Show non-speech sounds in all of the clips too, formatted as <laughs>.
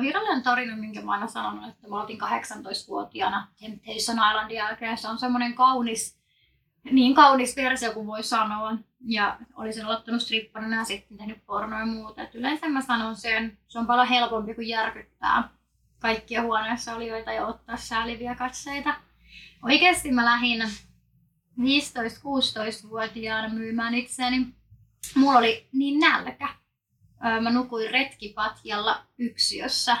Virallinen tarina, minkä mä aina sanonut, että mä olin 18-vuotiaana Temptation Islandin jälkeen. Se on semmoinen kaunis, niin kaunis versio kuin voi sanoa. Ja olisin aloittanut stripparina ja sitten tehnyt pornoa ja muuta. Et yleensä mä sanon sen, se on paljon helpompi kuin järkyttää kaikkia huoneessa olijoita ja ottaa sääliviä katseita. Oikeasti mä lähdin 15-16-vuotiaana myymään itseäni. Mulla oli niin nälkä. Mä nukuin retkipatjalla yksiössä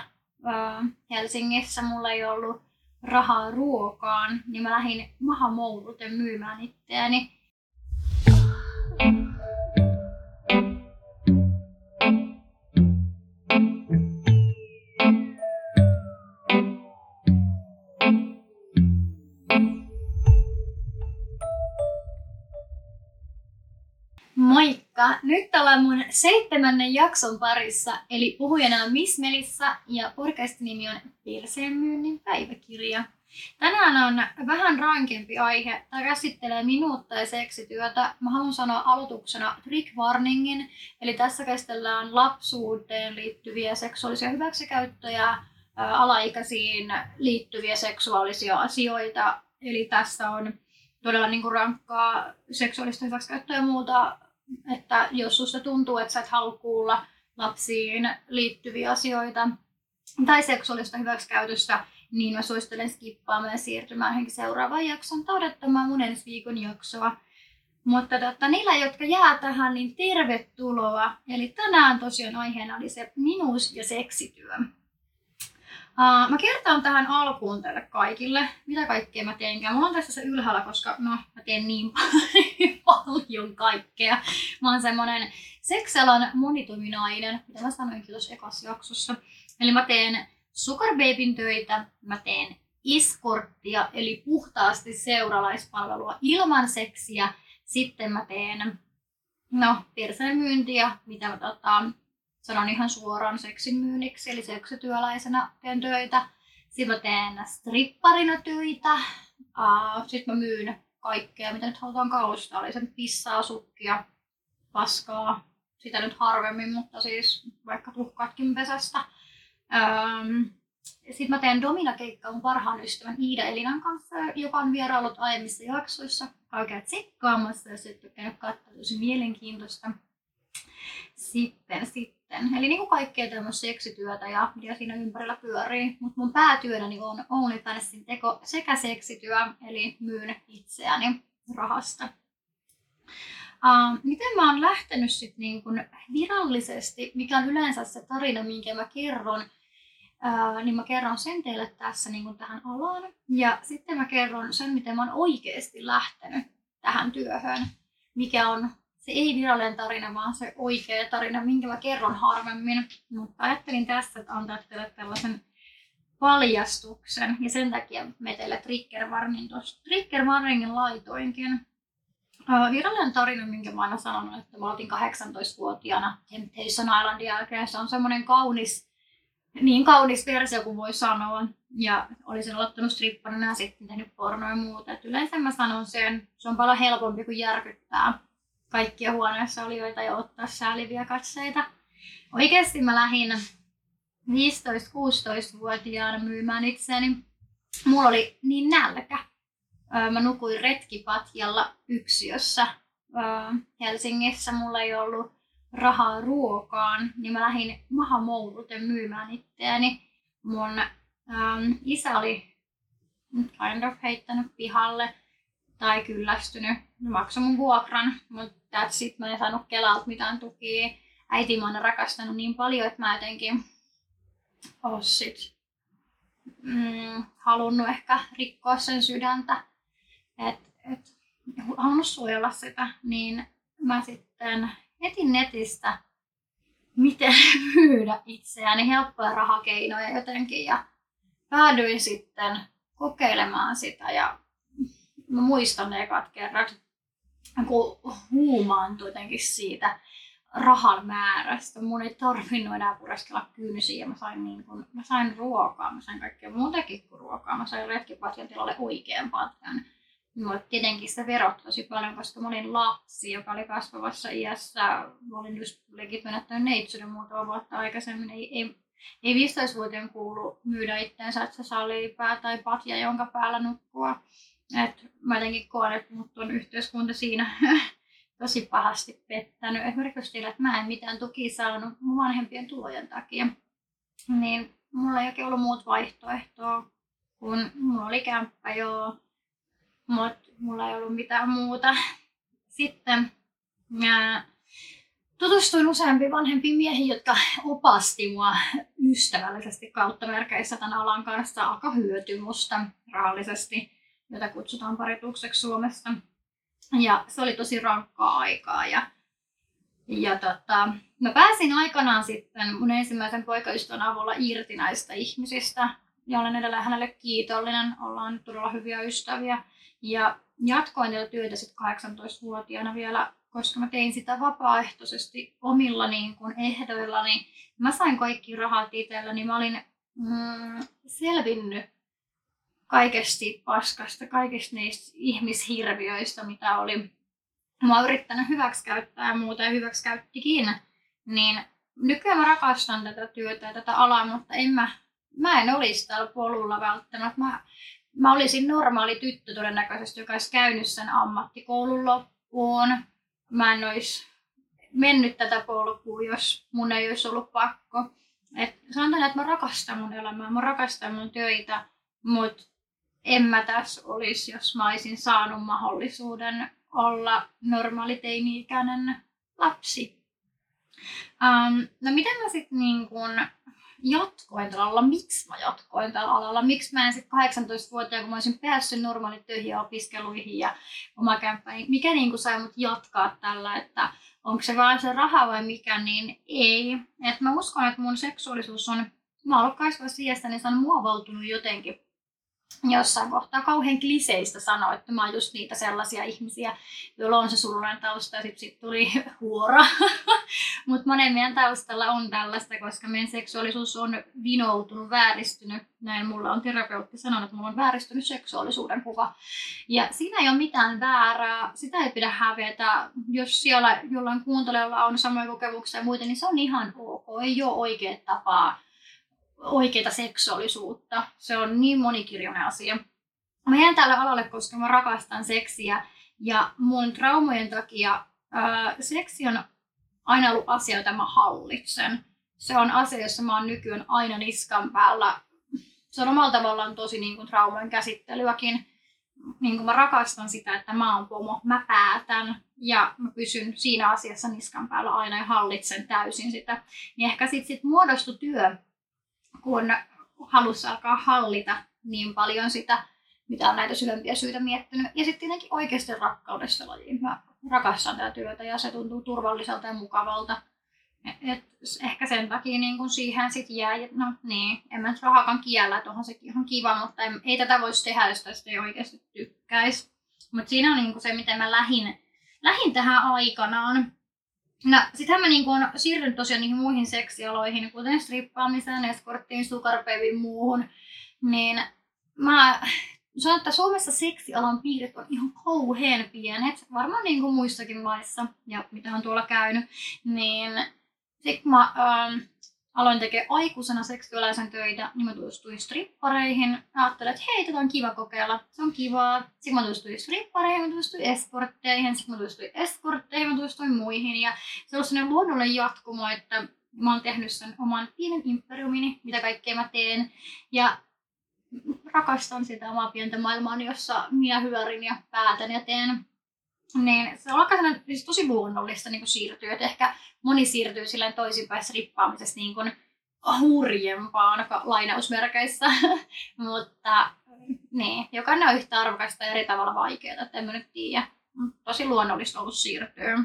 Helsingissä. Mulla ei ollut rahaa ruokaan, niin mä lähdin mahamouluten myymään itseäni. Moikka! Nyt ollaan mun seitsemännen jakson parissa, eli puhujana on Miss Melissa ja podcastin nimi on Perseen myynnin päiväkirja. Tänään on vähän rankempi aihe. Tämä käsittelee minuutta ja seksityötä. Mä haluan sanoa aloituksena trick warningin, eli tässä käsitellään lapsuuteen liittyviä seksuaalisia hyväksikäyttöjä, alaikäisiin liittyviä seksuaalisia asioita. Eli tässä on todella niin kuin rankkaa seksuaalista hyväksikäyttöä ja muuta että jos susta tuntuu, että sä et halua kuulla lapsiin liittyviä asioita tai seksuaalista hyväksikäytöstä, niin mä suosittelen skippaamaan ja siirtymään johonkin seuraavaan jakson tai odottamaan mun ensi viikon jaksoa. Mutta totta, niillä, jotka jää tähän, niin tervetuloa. Eli tänään tosiaan aiheena oli se minuus- ja seksityö. Uh, mä kertaan tähän alkuun teille kaikille, mitä kaikkea mä teenkään. Mulla on tässä se ylhäällä, koska no, mä teen niin paljon kaikkea. Mä oon semmonen seksalan monitoiminainen, mitä mä sanoinkin tuossa ekassa jaksossa. Eli mä teen Sugar Babyn töitä, mä teen iskorttia, eli puhtaasti seuralaispalvelua ilman seksiä. Sitten mä teen no, myyntiä, mitä mä tota, sanon ihan suoraan seksin myynniksi, eli seksityöläisenä teen töitä. Sitten mä teen stripparina töitä. Uh, Sitten mä myyn kaikkea, mitä nyt halutaan kaustaa. Oli sen pissaa, sukkia, paskaa. Sitä nyt harvemmin, mutta siis vaikka tuhkaatkin pesästä. Um, sitten mä teen Domina-keikkaa mun parhaan ystävän Iida Elinan kanssa, joka on vierailut aiemmissa jaksoissa. Käykää tsekkaamassa, jos et ole käynyt katsoa, tosi mielenkiintoista. Sitten, sitten sitten. Eli niin kuin kaikkea tämmöistä seksityötä ja mitä siinä ympärillä pyörii. Mutta mun päätyönäni on OnlyFansin teko sekä seksityö, eli myyn itseäni rahasta. Uh, miten mä oon lähtenyt sit niin kun virallisesti, mikä on yleensä se tarina, minkä mä kerron, uh, niin mä kerron sen teille tässä niin kun tähän alaan. Ja sitten mä kerron sen, miten mä oon oikeasti lähtenyt tähän työhön, mikä on se ei virallinen tarina, vaan se oikea tarina, minkä mä kerron harvemmin. Mutta ajattelin tässä, että antaa teille tällaisen paljastuksen. Ja sen takia me teille trigger warning. Trigger warningin laitoinkin. Virallinen tarina, minkä mä aina sanonut, että mä olin 18-vuotiaana Temptation Islandin jälkeen. Se on semmoinen kaunis, niin kaunis versio kuin voi sanoa. Ja olisin aloittanut stripparina ja sitten tehnyt pornoa ja muuta. Et yleensä mä sanon sen, se on paljon helpompi kuin järkyttää kaikkia huoneessa olijoita ja ottaa sääliviä katseita. Oikeasti mä lähdin 15-16-vuotiaana myymään itseäni. Mulla oli niin nälkä. Mä nukuin retkipatjalla yksiössä Helsingissä. Mulla ei ollut rahaa ruokaan, niin mä lähdin mahamouluten myymään itseäni. Mun ähm, isä oli kind of heittänyt pihalle tai kyllästynyt. Maksoi mun vuokran, mutta it. Mä en saanut Kelalta mitään tukia. Äiti mä oon rakastanut niin paljon, että mä jotenkin oon sit, mm, halunnut ehkä rikkoa sen sydäntä. Et, et, halunnut suojella sitä, niin mä sitten etin netistä, miten <laughs> myydä itseäni helppoja rahakeinoja jotenkin ja päädyin sitten kokeilemaan sitä ja mä muistan ne ekat kerrat, kun huumaantui jotenkin siitä rahan määrästä. Mun ei tarvinnut enää pureskella kynsiä. Mä sain, niin kun, mä sain ruokaa, mä sain kaikkea muutakin kuin ruokaa. Mä sain retkipatjan tilalle oikean patjan. Mulla tietenkin sitä verot tosi paljon, koska mä olin lapsi, joka oli kasvavassa iässä. Mä olin just legit menettänyt neitsyyden muutama vuotta aikaisemmin. Ei, ei, Ei 15-vuotiaan kuulu myydä itseensä, että se saa leipää tai patja, jonka päällä nukkua. Et mä jotenkin koen, että mut on yhteiskunta siinä <laughs> tosi pahasti pettänyt. Esimerkiksi sillä, että mä en mitään tuki saanut mun vanhempien tulojen takia. Niin mulla ei oikein ollut muut vaihtoehtoa, kun mulla oli kämppä joo, mutta mulla ei ollut mitään muuta. <laughs> Sitten tutustuin useampiin vanhempiin miehiin, jotka <laughs> opasti mua ystävällisesti kautta merkeissä tämän alan kanssa, aika hyöty musta rahallisesti, jota kutsutaan paritukseksi Suomessa. Ja se oli tosi rankkaa aikaa. Ja, ja tota, mä pääsin aikanaan sitten mun ensimmäisen poikaystävän avulla irti näistä ihmisistä. Ja olen edelleen hänelle kiitollinen. Ollaan todella hyviä ystäviä. Ja jatkoin tätä työtä sitten 18-vuotiaana vielä, koska mä tein sitä vapaaehtoisesti omilla niin kun ehdoillani. Mä sain kaikki rahat itselläni. Mä olin mm, selvinnyt kaikesti paskasta, kaikista niistä ihmishirviöistä, mitä oli oon yrittänyt hyväksikäyttää ja muuta ja hyväksikäyttikin, niin nykyään mä rakastan tätä työtä ja tätä alaa, mutta en mä, mä en olisi tällä polulla välttämättä. Mä, mä olisin normaali tyttö todennäköisesti, joka olisi käynyt sen ammattikoulun loppuun. Mä en olisi mennyt tätä polkua, jos mun ei olisi ollut pakko. Et sanotaan, että mä rakastan mun elämää, mä rakastan mun töitä, mutta en mä tässä olisi, jos mä olisin saanut mahdollisuuden olla normaali teini-ikäinen lapsi. Um, no miten mä sitten niin kun jatkoin tällä alalla, miksi mä jatkoin tällä alalla, miksi mä en sitten 18-vuotiaana, kun mä olisin päässyt normaalit töihin ja opiskeluihin ja oma kämppä, niin mikä niin sai mut jatkaa tällä, että onko se vaan se raha vai mikä, niin ei. Et mä uskon, että mun seksuaalisuus on, mä oon ollut kasvassa iästä, niin se on muovautunut jotenkin jossain kohtaa kauhean kliseistä sanoa, että mä oon just niitä sellaisia ihmisiä, joilla on se surullinen tausta ja sitten sit tuli <laughs> huora. <laughs> Mutta monen meidän taustalla on tällaista, koska meidän seksuaalisuus on vinoutunut, vääristynyt. Näin mulla on terapeutti sanonut, että mulla on vääristynyt seksuaalisuuden kuva. Ja siinä ei ole mitään väärää, sitä ei pidä hävetä. Jos siellä jollain kuuntelijalla on samoja kokemuksia ja muita, niin se on ihan ok. Ei ole oikea tapaa oikeaa seksuaalisuutta. Se on niin monikirjoinen asia. Mä jään tälle alalle, koska mä rakastan seksiä ja mun traumojen takia ää, seksi on aina ollut asia, jota mä hallitsen. Se on asia, jossa mä oon nykyään aina niskan päällä. Se on omalla tavallaan tosi niin kuin, traumojen käsittelyäkin. Niin kuin mä rakastan sitä, että mä oon pomo, mä päätän ja mä pysyn siinä asiassa niskan päällä aina ja hallitsen täysin sitä. Niin ehkä sitten sit muodostui työ kun halusi alkaa hallita niin paljon sitä, mitä on näitä syvempiä syitä miettinyt. Ja sitten tietenkin oikeasti rakkaudesta lajiin. Mä rakastan tätä työtä ja se tuntuu turvalliselta ja mukavalta. Et ehkä sen takia niin kun siihen sitten jää, no niin, en mä nyt rahakaan kiellä, että onhan sekin ihan kiva, mutta ei, ei tätä voisi tehdä, jos tästä ei oikeasti tykkäisi. Mutta siinä on niin se, miten mä lähin, lähin tähän aikanaan. No, sittenhän mä niin kun siirryn tosiaan niihin muihin seksialoihin, kuten strippaamiseen, eskorttiin, sukarpeviin muuhun. Niin mä sanon, että Suomessa seksialan piirit on ihan kauhean pienet, varmaan niin kuin muissakin maissa, ja mitä on tuolla käynyt. Niin sit mä ähm, aloin tekemään aikuisena seksuaalisen töitä, niin mä tutustuin strippareihin. Ajattelin, että hei, tätä on kiva kokeilla, se on kivaa. Sitten mä tutustuin strippareihin, mä tutustuin eskortteihin, sitten mä tutustuin eskortteihin, mä tutustuin muihin. Ja se on sellainen luonnollinen jatkumo, että mä oon tehnyt sen oman pienen imperiumini, mitä kaikkea mä teen. Ja rakastan sitä omaa pientä maailmaa, jossa minä hyörin ja päätän ja teen niin se on aika siis tosi luonnollista niin siirtyä. Että ehkä moni siirtyy silleen toisinpäin rippaamisesta niin kuin hurjempaan lainausmerkeissä. <laughs> Mutta niin, jokainen on yhtä arvokasta ja eri tavalla vaikeaa, että en mä nyt tiedä. Tosi luonnollista ollut siirtyä.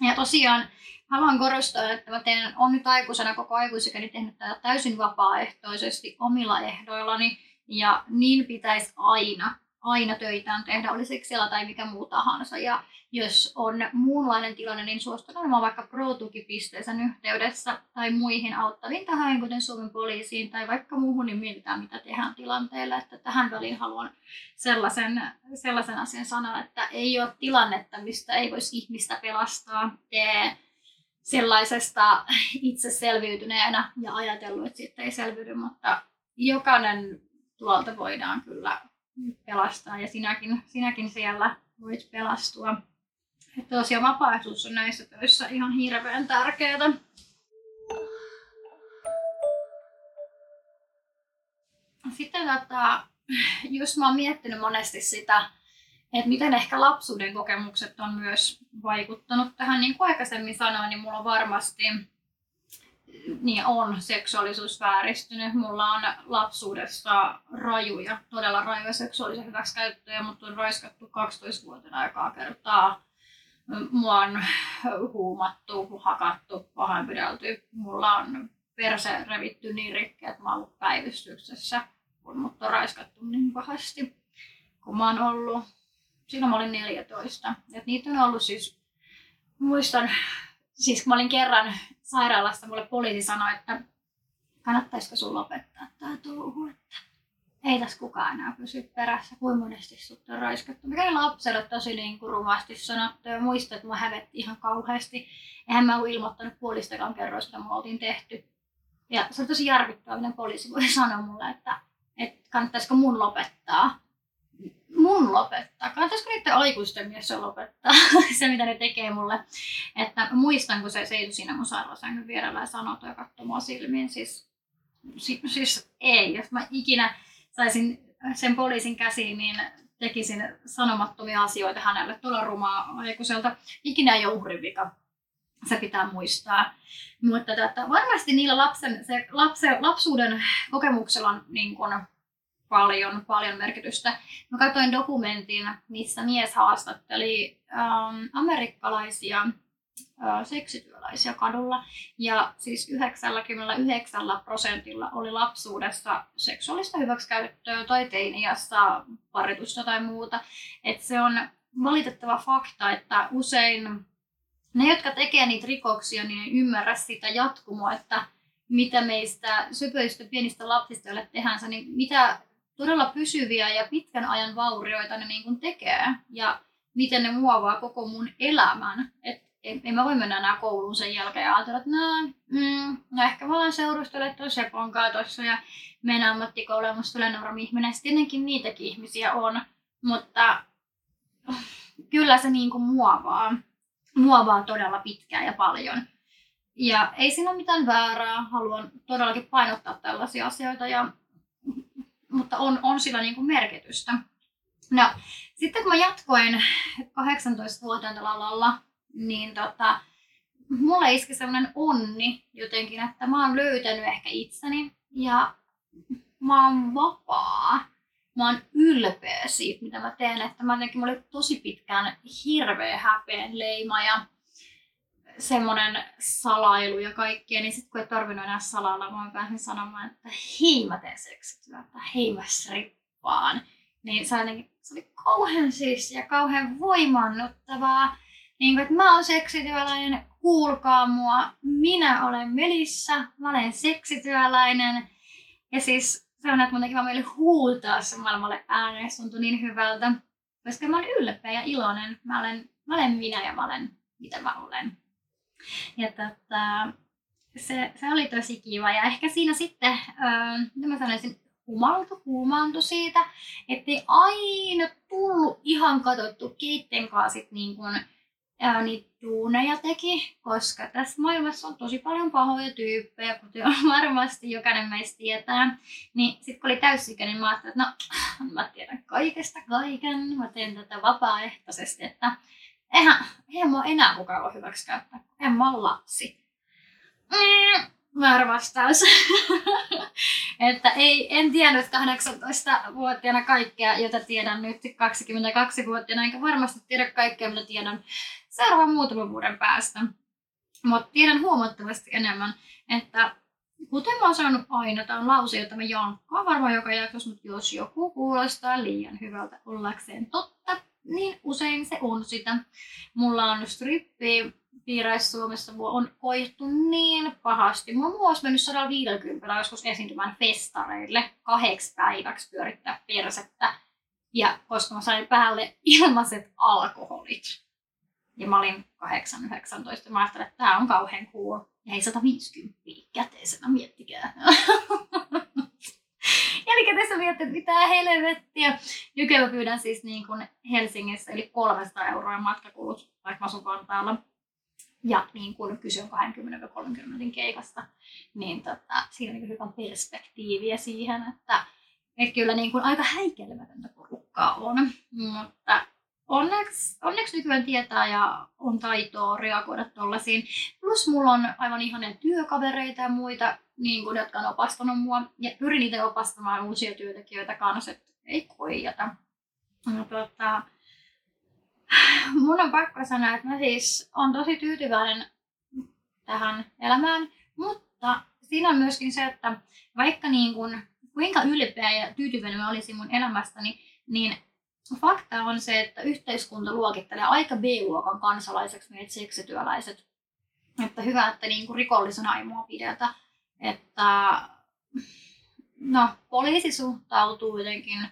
Ja tosiaan haluan korostaa, että mä teen, on nyt aikuisena koko aikuisikäni tehnyt tätä täysin vapaaehtoisesti omilla ehdoillani. Ja niin pitäisi aina aina töitään tehdä, oli seksiala tai mikä muu tahansa. Ja jos on muunlainen tilanne, niin suostun olemaan vaikka pro-tukipisteisen yhteydessä tai muihin auttaviin tähän, kuten Suomen poliisiin tai vaikka muuhun, niin mietitään, mitä tehdään tilanteella. Että tähän väliin haluan sellaisen, sellaisen asian sanoa, että ei ole tilannetta, mistä ei voisi ihmistä pelastaa. Tee sellaisesta itse selviytyneenä ja ajatellut, että sitten ei selviydy, mutta jokainen tuolta voidaan kyllä pelastaa ja sinäkin, sinäkin siellä voit pelastua. Että tosiaan vapaaehtoisuus on näissä töissä ihan hirveän tärkeää. Sitten tota, just mä oon miettinyt monesti sitä, että miten ehkä lapsuuden kokemukset on myös vaikuttanut tähän. Niin kuin aikaisemmin sanoin, niin mulla on varmasti niin on seksuaalisuus vääristynyt. Mulla on lapsuudessa rajuja, todella rajuja seksuaalisia hyväksikäyttöjä, mutta on raiskattu 12-vuotiaana aikaa kertaa. Mua on huumattu, hakattu, pahoinpidelty. Mulla on perse revitty niin rikki, että mä oon ollut päivystyksessä, kun mut on raiskattu niin pahasti, kun mä oon ollut. Silloin mä olin 14. Et niitä on ollut siis, muistan, siis kun mä olin kerran sairaalassa, mulle poliisi sanoi, että kannattaisiko sun lopettaa tämä touhu, että ei tässä kukaan enää pysy perässä, kuin monesti sut on raiskattu. Mikä oli lapselle tosi niin kuin rumasti sanottu ja muistan, että mä hävetti ihan kauheasti. Eihän mä ole ilmoittanut puolistakaan kerroista, mitä me oltiin tehty. Ja se on tosi järkyttävää, miten poliisi voi sanoa mulle, että, että kannattaisiko mun lopettaa. Mun lopettaa? Kannattaisiko niiden aikuisten mies lopettaa <laughs> se, mitä ne tekee mulle? Että muistan, kun se seisoi siinä mun sairaalasängyn vierellä ja sanoi ja katsoi silmiin. Siis, si, siis ei, jos mä ikinä saisin sen poliisin käsiin, niin tekisin sanomattomia asioita hänelle tuolla rumaa aikuiselta. Ikinä ei ole uhrin vika se pitää muistaa. Mutta tota, varmasti niillä lapsen, se lapsen, lapsuuden kokemuksella on niin kun, paljon, paljon merkitystä. Mä katsoin dokumentin, missä mies haastatteli ähm, amerikkalaisia äh, seksityöläisiä kadulla. Ja siis 99 prosentilla oli lapsuudessa seksuaalista hyväksikäyttöä tai teiniässä paritusta tai muuta. Et se on valitettava fakta, että usein ne, jotka tekee niitä rikoksia, niin ymmärrä sitä jatkumoa, että mitä meistä söpöistä pienistä lapsista, joille tehdään, niin mitä todella pysyviä ja pitkän ajan vaurioita ne niin kuin tekee ja miten ne muovaa koko mun elämän. Et en, en mä voi mennä enää kouluun sen jälkeen ja ajatella, että no, mm, no ehkä mä olen seurustella tuossa Sepon tuossa ja menen ammattikouluun ja musta tulee normi ihminen. Tietenkin niitäkin ihmisiä on, mutta kyllä se niin kuin muovaa muovaa todella pitkään ja paljon. Ja ei siinä ole mitään väärää, haluan todellakin painottaa tällaisia asioita, ja, mutta on, on sillä niin kuin merkitystä. No, sitten kun mä jatkoin 18-vuotiaana alalla, niin tota, mulle iski sellainen onni jotenkin, että mä oon löytänyt ehkä itseni ja mä oon vapaa mä oon ylpeä siitä, mitä mä teen. Että mä jotenkin, olin tosi pitkään hirveä häpeen leima ja semmoinen salailu ja kaikkea, niin sitten kun ei tarvinnut enää salailla, mä pääsin sanomaan, että hei mä teen seksityötä, hei mä strippaan. Niin se, jotenkin, se oli kauhean siis ja kauhean voimannuttavaa. Niin kuin, että mä oon seksityöläinen, kuulkaa mua, minä olen Melissa, mä olen seksityöläinen. Ja siis se on, että mun teki vaan meille huutaa se maailmalle ääneen, se tuntui niin hyvältä. Koska mä olen ylpeä ja iloinen. Mä olen, mä olen minä ja mä olen mitä mä olen. Ja tota, se, se oli tosi kiva. Ja ehkä siinä sitten, äh, mitä mä sanoisin, humaltu, huumaantui siitä, ettei aina tullut ihan katsottu keitten kanssa niin kun, ää, niitä duuneja teki, koska tässä maailmassa on tosi paljon pahoja tyyppejä, kuten <laughs> varmasti jokainen meistä tietää. Niin sitten kun oli täysikäinen, niin mä ajattelin, että no, <sniffs> mä tiedän kaikesta kaiken, mä teen tätä vapaaehtoisesti, että eihän, eihän mua enää kukaan ole hyväksi käyttää, en mä lapsi. Mm, väärä vastaus. <laughs> että ei, en tiennyt 18-vuotiaana kaikkea, jota tiedän nyt 22-vuotiaana, enkä varmasti tiedä kaikkea, mitä tiedän seuraavan muutaman vuoden päästä. Mutta tiedän huomattavasti enemmän, että kuten mä oon saanut aina, tämä on lause, jota mä jankkaan varmaan joka jaksossa, mutta jos joku kuulostaa liian hyvältä ollakseen totta, niin usein se on sitä. Mulla on strippi piireissä Suomessa on koettu niin pahasti. Mä oon mennyt 150 joskus esiintymään festareille kahdeksi päiväksi pyörittää persettä. Ja koska mä sain päälle ilmaiset alkoholit. Ja mä olin 8-19 mä ajattelin, että tää on kauhean cool. Ja ei 150 käteisenä, miettikää. Jälkikäteessä miettii, että mitä helvettiä. Nykyään pyydän siis niin kuin Helsingissä eli 300 euroa matkakulut, vaikka mä asun Vantaalla. Ja niin kun kyse on 20-30 minuutin keikasta, niin tota, siinä on niin hyvä perspektiiviä siihen, että, että kyllä niin kuin aika häikelemätöntä porukkaa on. Mutta onneksi, onneksi nykyään tietää ja on taitoa reagoida tuollaisiin. Plus mulla on aivan ihania työkavereita ja muita, niin kuin, jotka on opastanut mua. Ja pyrin niitä opastamaan uusia työntekijöitä kanssa, että ei koijata. No, tota, mun on pakko sanoa, että mä siis on tosi tyytyväinen tähän elämään, mutta siinä on myöskin se, että vaikka niin kun, kuinka ylpeä ja tyytyväinen mä olisin mun elämästäni, niin fakta on se, että yhteiskunta luokittelee aika B-luokan kansalaiseksi meidät seksityöläiset. Että hyvä, että niin kuin rikollisena ei mua pidetä. Että no, poliisi suhtautuu jotenkin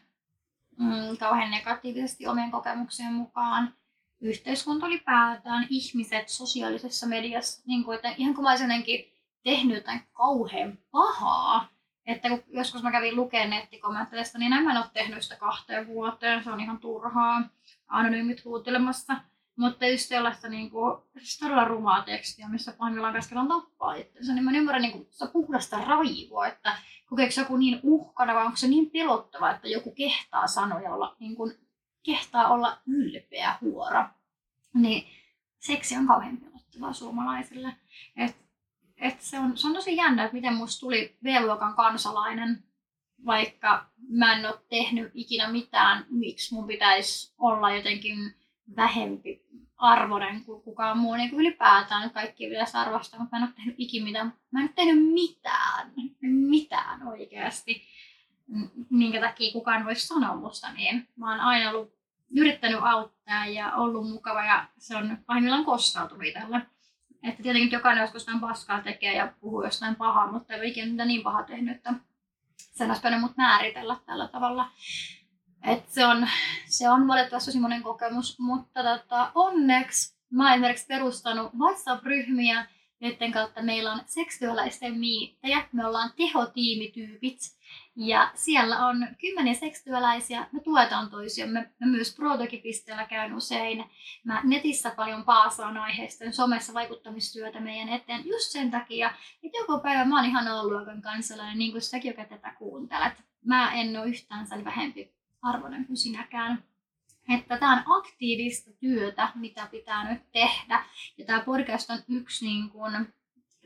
mm, kauhean negatiivisesti omien kokemuksien mukaan. Yhteiskunta ylipäätään, ihmiset sosiaalisessa mediassa, niin kuin, että ihan kun mä olisin tehnyt jotain kauhean pahaa, että kun joskus mä kävin lukemaan nettikommentteista, niin en mä ole tehnyt sitä kahteen vuoteen, se on ihan turhaa, anonyymit huutelemassa. Mutta just sellaista niin kuin, siis todella rumaa tekstiä, missä pahimmillaan käskellään tappaa itsensä, niin mä ymmärrän niin kuin, sitä puhdasta raivoa, että kokeeko joku niin uhkana vai onko se niin pelottava, että joku kehtaa sanoja olla, niin kuin, kehtaa olla ylpeä huora. Niin seksi on kauhean pelottavaa suomalaisille. Et, et se, on, se on tosi jännä, että miten musta tuli V-luokan kansalainen, vaikka mä en ole tehnyt ikinä mitään, miksi mun pitäisi olla jotenkin vähempi arvoinen kuin kukaan muu. Niin kuin ylipäätään kaikki pitäisi arvostaa, mutta mä en ole tehnyt ikinä mitään. Mä en ole tehnyt mitään, mitään oikeasti, minkä takia kukaan voisi sanoa musta niin. Mä oon aina ollut, yrittänyt auttaa ja ollut mukava ja se on pahimmillaan kostautunut itselle. Että tietenkin jokainen joskus jotain paskaa tekee ja puhuu jostain pahaa, mutta ei ole ikinä niin pahaa tehnyt, että sen olisi mut määritellä tällä tavalla. Et se, on, se on valitettavasti semmoinen kokemus, mutta tota, onneksi mä oon esimerkiksi perustanut WhatsApp-ryhmiä, joiden kautta meillä on seksuaalisten miittejä. Me ollaan tehotiimityypit ja siellä on kymmeniä seksuaalaisia. Me tuetaan toisiamme. Mä myös Protokipisteellä käyn usein. Mä netissä paljon paasaan aiheesta ja somessa vaikuttamistyötä meidän eteen just sen takia, että joku päivä mä oon ihan luokan kansalainen, niin kuin säkin, joka tätä kuuntelet. Mä en ole yhtään sen vähempi arvoinen kuin sinäkään. Että tämä on aktiivista työtä, mitä pitää nyt tehdä. Ja tämä podcast on yksi niin kuin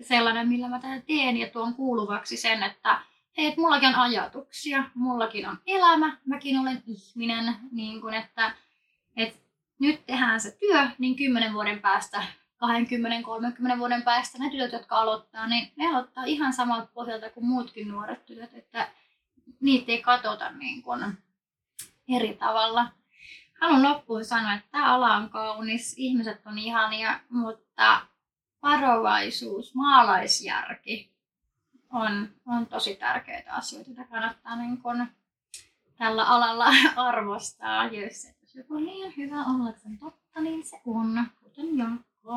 sellainen, millä mä tätä teen ja tuon kuuluvaksi sen, että hei, että mullakin on ajatuksia, mullakin on elämä, mäkin olen ihminen, niin kuin että, että nyt tehdään se työ, niin kymmenen vuoden päästä 20-30 vuoden päästä ne tytöt, jotka aloittaa, niin ne aloittaa ihan samalta pohjalta kuin muutkin nuoret tytöt, että niitä ei katsota niin kuin eri tavalla. Haluan loppuun sanoa, että tämä ala on kaunis, ihmiset on ihania, mutta varovaisuus, maalaisjärki on, on tosi tärkeitä asioita, joita kannattaa niin kun tällä alalla <laughs> arvostaa. Jos, se, jos joku on niin hyvä olla, että on totta, niin se on, kuten Jankko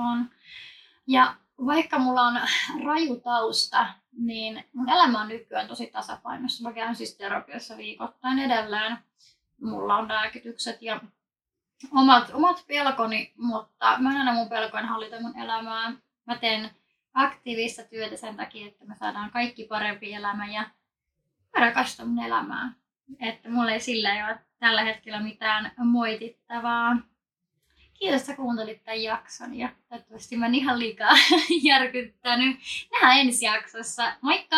Ja vaikka mulla on raju tausta, niin mun elämä on nykyään tosi tasapainossa. Mä käyn siis terapiassa viikoittain edelleen mulla on lääkitykset ja omat, omat pelkoni, mutta mä en aina mun pelkojen hallita mun elämää. Mä teen aktiivista työtä sen takia, että me saadaan kaikki parempi elämä ja mä rakastan mun elämää. Että mulla ei sillä ole tällä hetkellä mitään moitittavaa. Kiitos, että kuuntelit tämän jakson ja toivottavasti mä en ihan liikaa <laughs> järkyttänyt. Nähdään ensi jaksossa. Moikka!